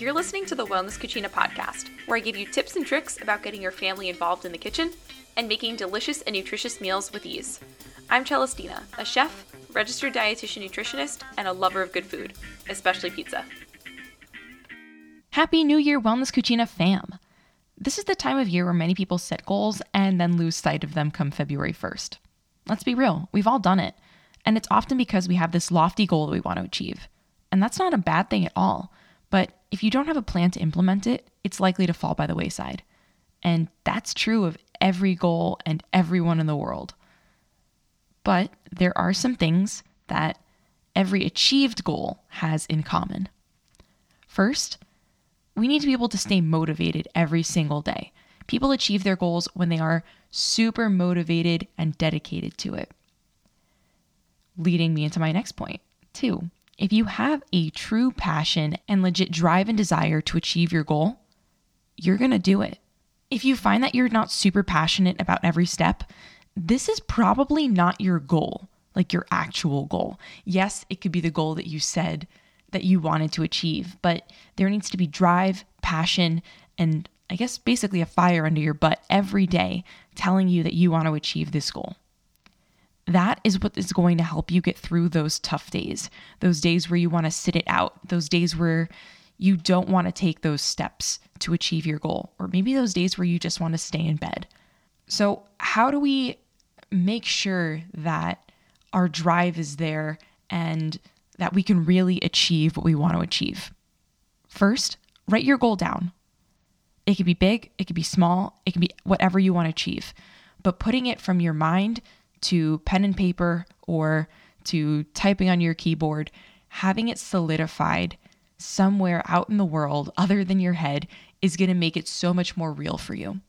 You're listening to the Wellness Cucina podcast, where I give you tips and tricks about getting your family involved in the kitchen and making delicious and nutritious meals with ease. I'm Celestina, a chef, registered dietitian nutritionist, and a lover of good food, especially pizza. Happy New Year, Wellness Cucina fam! This is the time of year where many people set goals and then lose sight of them come February 1st. Let's be real, we've all done it. And it's often because we have this lofty goal that we want to achieve. And that's not a bad thing at all. But if you don't have a plan to implement it, it's likely to fall by the wayside. And that's true of every goal and everyone in the world. But there are some things that every achieved goal has in common. First, we need to be able to stay motivated every single day. People achieve their goals when they are super motivated and dedicated to it. Leading me into my next point, two. If you have a true passion and legit drive and desire to achieve your goal, you're going to do it. If you find that you're not super passionate about every step, this is probably not your goal, like your actual goal. Yes, it could be the goal that you said that you wanted to achieve, but there needs to be drive, passion, and I guess basically a fire under your butt every day telling you that you want to achieve this goal that is what is going to help you get through those tough days, those days where you want to sit it out, those days where you don't want to take those steps to achieve your goal, or maybe those days where you just want to stay in bed. So, how do we make sure that our drive is there and that we can really achieve what we want to achieve? First, write your goal down. It could be big, it could be small, it can be whatever you want to achieve. But putting it from your mind to pen and paper or to typing on your keyboard, having it solidified somewhere out in the world other than your head is going to make it so much more real for you.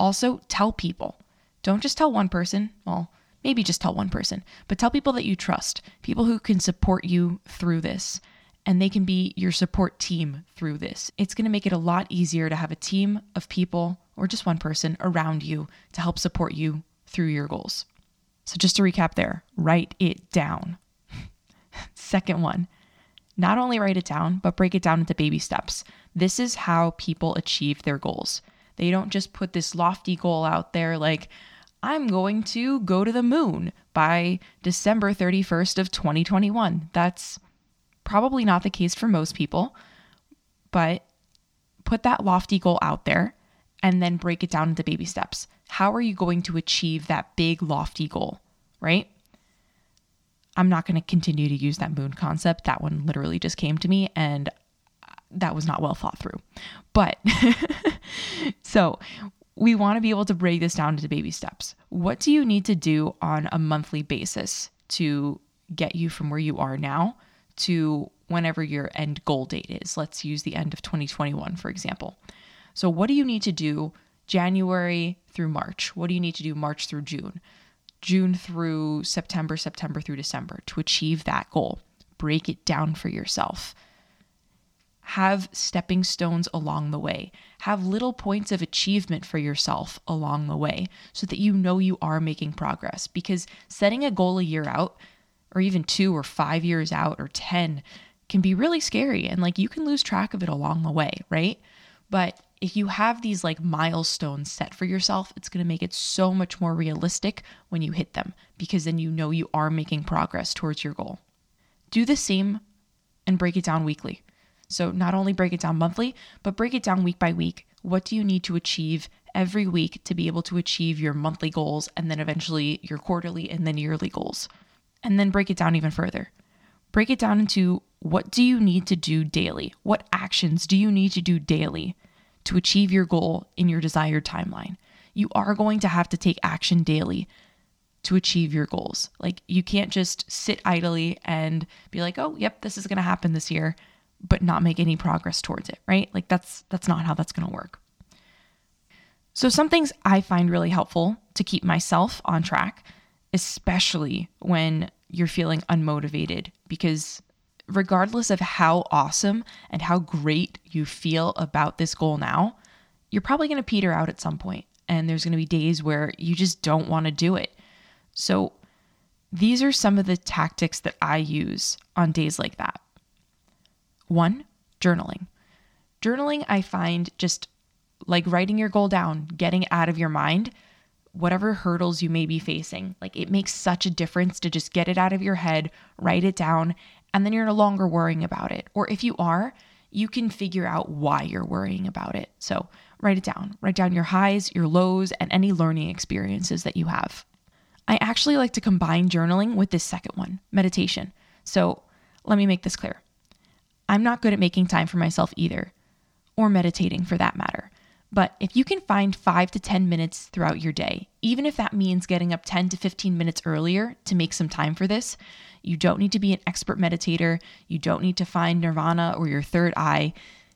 Also, tell people. Don't just tell one person. Well, maybe just tell one person, but tell people that you trust, people who can support you through this, and they can be your support team through this. It's going to make it a lot easier to have a team of people or just one person around you to help support you through your goals. So, just to recap there, write it down. Second one, not only write it down, but break it down into baby steps. This is how people achieve their goals. They don't just put this lofty goal out there like, I'm going to go to the moon by December 31st of 2021. That's probably not the case for most people, but put that lofty goal out there and then break it down into baby steps. How are you going to achieve that big, lofty goal, right? I'm not going to continue to use that moon concept. That one literally just came to me and that was not well thought through. But so we want to be able to break this down into baby steps. What do you need to do on a monthly basis to get you from where you are now to whenever your end goal date is? Let's use the end of 2021, for example. So, what do you need to do January through March? What do you need to do March through June? June through September, September through December to achieve that goal. Break it down for yourself. Have stepping stones along the way. Have little points of achievement for yourself along the way so that you know you are making progress. Because setting a goal a year out, or even two or five years out, or 10, can be really scary. And like you can lose track of it along the way, right? But if you have these like milestones set for yourself, it's going to make it so much more realistic when you hit them because then you know you are making progress towards your goal. Do the same and break it down weekly. So, not only break it down monthly, but break it down week by week. What do you need to achieve every week to be able to achieve your monthly goals and then eventually your quarterly and then yearly goals? And then break it down even further. Break it down into what do you need to do daily? What actions do you need to do daily to achieve your goal in your desired timeline. You are going to have to take action daily to achieve your goals. Like you can't just sit idly and be like, "Oh, yep, this is going to happen this year," but not make any progress towards it, right? Like that's that's not how that's going to work. So some things I find really helpful to keep myself on track, especially when you're feeling unmotivated because regardless of how awesome and how great you feel about this goal now, you're probably going to peter out at some point, and there's going to be days where you just don't want to do it. So, these are some of the tactics that I use on days like that. One, journaling. Journaling, I find just like writing your goal down, getting out of your mind, whatever hurdles you may be facing. Like it makes such a difference to just get it out of your head, write it down, and then you're no longer worrying about it. Or if you are, you can figure out why you're worrying about it. So write it down. Write down your highs, your lows, and any learning experiences that you have. I actually like to combine journaling with this second one, meditation. So let me make this clear. I'm not good at making time for myself either, or meditating for that matter. But if you can find five to 10 minutes throughout your day, even if that means getting up 10 to 15 minutes earlier to make some time for this, you don't need to be an expert meditator. You don't need to find nirvana or your third eye.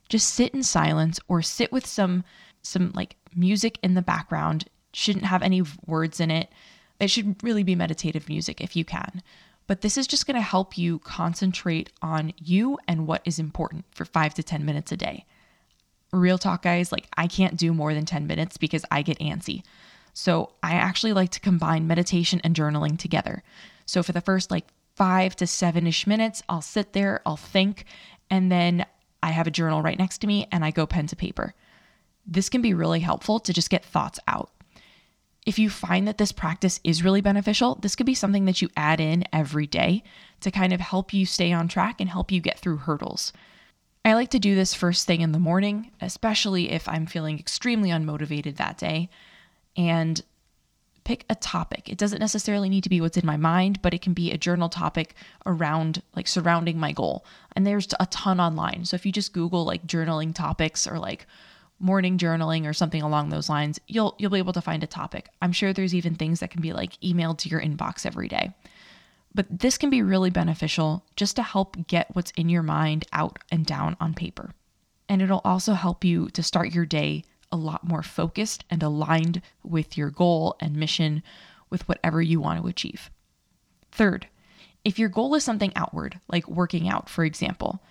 Just sit in silence or sit with some some like music in the background. Shouldn't have any words in it. It should really be meditative music if you can. But this is just going to help you concentrate on you and what is important for 5 to 10 minutes a day real talk, guys, like I can't do more than 10 minutes because I get antsy. So I actually like to combine meditation and journaling together. So for the first like five to seven ish minutes, I'll sit there, I'll think, and then I have a journal right next to me and I go pen to paper. This can be really helpful to just get thoughts out. If you find that this practice is really beneficial, this could be something that you add in every day to kind of help you stay on track and help you get through hurdles. I like to do this first thing in the morning, especially if I'm feeling extremely unmotivated that day, and pick a topic. It doesn't necessarily need to be what's in my mind, but it can be a journal topic around like surrounding my goal. And there's a ton online. So if you just Google like journaling topics or like morning journaling or something along those lines, you'll you'll be able to find a topic. I'm sure there's even things that can be like emailed to your inbox every day. But this can be really beneficial just to help get what's in your mind out and down on paper. And it'll also help you to start your day a lot more focused and aligned with your goal and mission with whatever you want to achieve. Third, if your goal is something outward, like working out, for example,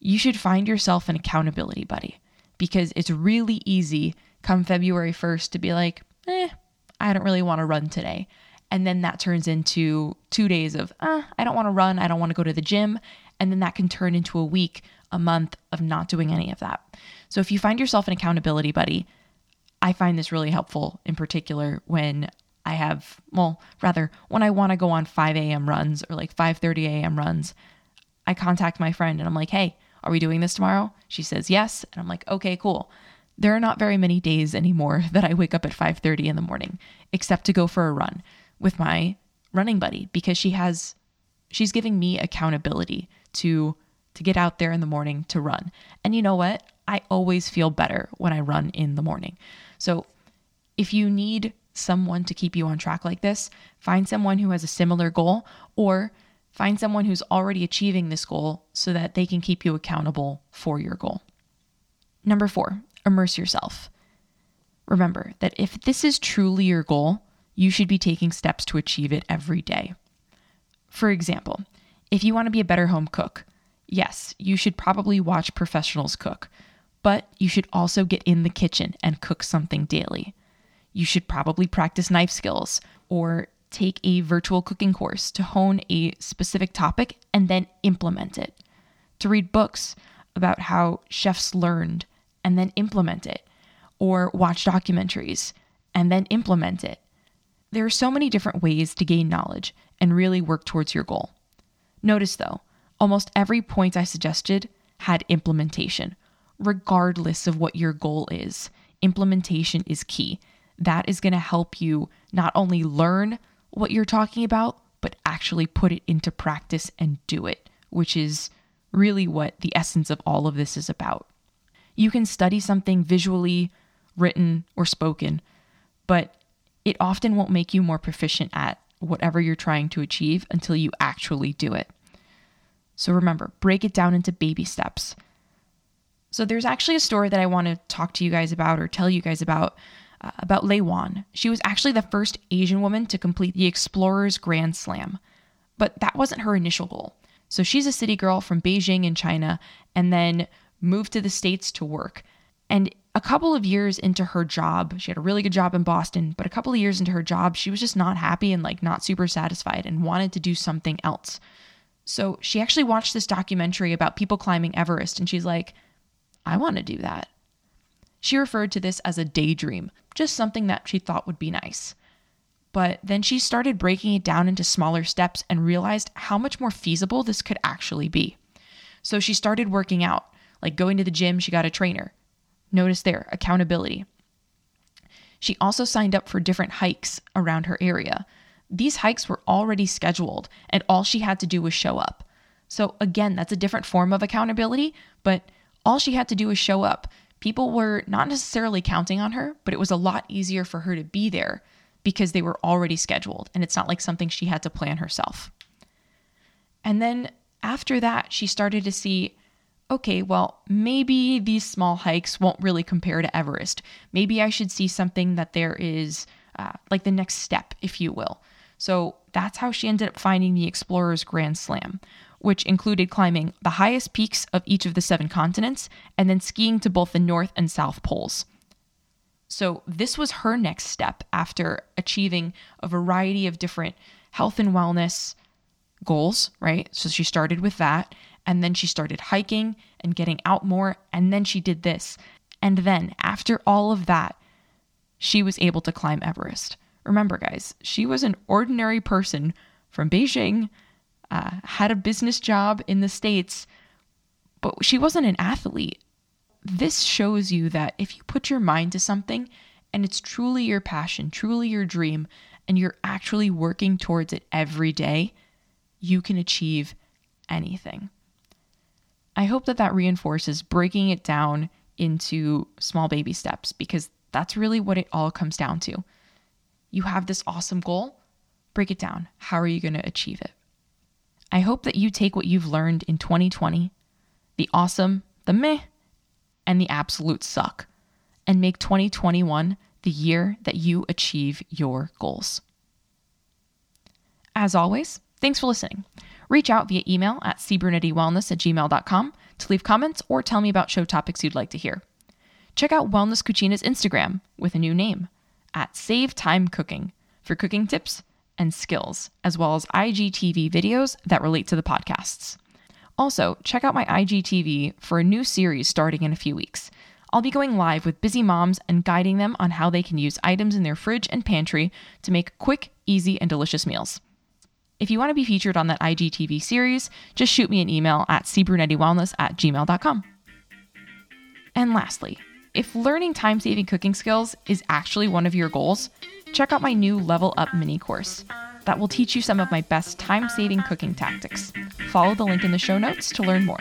you should find yourself an accountability buddy because it's really easy come February 1st to be like, eh, I don't really want to run today. And then that turns into two days of, uh, I don't want to run, I don't want to go to the gym. And then that can turn into a week, a month of not doing any of that. So if you find yourself an accountability buddy, I find this really helpful in particular when I have, well, rather when I want to go on 5 a.m. runs or like 5:30 a.m. runs, I contact my friend and I'm like, "Hey, are we doing this tomorrow?" She says yes, and I'm like, "Okay, cool." There are not very many days anymore that I wake up at 5:30 in the morning except to go for a run with my running buddy because she has she's giving me accountability to to get out there in the morning to run. And you know what? I always feel better when I run in the morning. So if you need someone to keep you on track like this, find someone who has a similar goal or find someone who's already achieving this goal so that they can keep you accountable for your goal. Number 4, immerse yourself. Remember that if this is truly your goal, you should be taking steps to achieve it every day. For example, if you want to be a better home cook, yes, you should probably watch professionals cook, but you should also get in the kitchen and cook something daily. You should probably practice knife skills or take a virtual cooking course to hone a specific topic and then implement it. To read books about how chefs learned and then implement it, or watch documentaries and then implement it. There are so many different ways to gain knowledge and really work towards your goal. Notice though, almost every point I suggested had implementation. Regardless of what your goal is, implementation is key. That is going to help you not only learn what you're talking about, but actually put it into practice and do it, which is really what the essence of all of this is about. You can study something visually, written, or spoken, but it often won't make you more proficient at whatever you're trying to achieve until you actually do it. So remember, break it down into baby steps. So there's actually a story that I want to talk to you guys about or tell you guys about uh, about Lei Wang. She was actually the first Asian woman to complete the Explorers Grand Slam, but that wasn't her initial goal. So she's a city girl from Beijing in China and then moved to the States to work. And a couple of years into her job, she had a really good job in Boston, but a couple of years into her job, she was just not happy and like not super satisfied and wanted to do something else. So she actually watched this documentary about people climbing Everest and she's like, I want to do that. She referred to this as a daydream, just something that she thought would be nice. But then she started breaking it down into smaller steps and realized how much more feasible this could actually be. So she started working out, like going to the gym, she got a trainer. Notice there, accountability. She also signed up for different hikes around her area. These hikes were already scheduled, and all she had to do was show up. So, again, that's a different form of accountability, but all she had to do was show up. People were not necessarily counting on her, but it was a lot easier for her to be there because they were already scheduled, and it's not like something she had to plan herself. And then after that, she started to see okay, well, maybe these small hikes won't really compare to Everest. Maybe I should see something that there is uh, like the next step, if you will. So that's how she ended up finding the Explorer's Grand Slam, which included climbing the highest peaks of each of the seven continents and then skiing to both the North and South Poles. So, this was her next step after achieving a variety of different health and wellness goals, right? So, she started with that. And then she started hiking and getting out more. And then she did this. And then, after all of that, she was able to climb Everest. Remember, guys, she was an ordinary person from Beijing, uh, had a business job in the States, but she wasn't an athlete. This shows you that if you put your mind to something and it's truly your passion, truly your dream, and you're actually working towards it every day, you can achieve anything. I hope that that reinforces breaking it down into small baby steps because that's really what it all comes down to. You have this awesome goal, break it down. How are you going to achieve it? I hope that you take what you've learned in 2020, the awesome, the meh, and the absolute suck, and make 2021 the year that you achieve your goals. As always, thanks for listening. Reach out via email at cbrunettywellness at gmail.com to leave comments or tell me about show topics you'd like to hear. Check out Wellness Cucina's Instagram with a new name at Save Time Cooking for cooking tips and skills, as well as IGTV videos that relate to the podcasts. Also, check out my IGTV for a new series starting in a few weeks. I'll be going live with busy moms and guiding them on how they can use items in their fridge and pantry to make quick, easy, and delicious meals. If you want to be featured on that IGTV series, just shoot me an email at cbrunettywellness at gmail.com. And lastly, if learning time saving cooking skills is actually one of your goals, check out my new Level Up mini course that will teach you some of my best time saving cooking tactics. Follow the link in the show notes to learn more.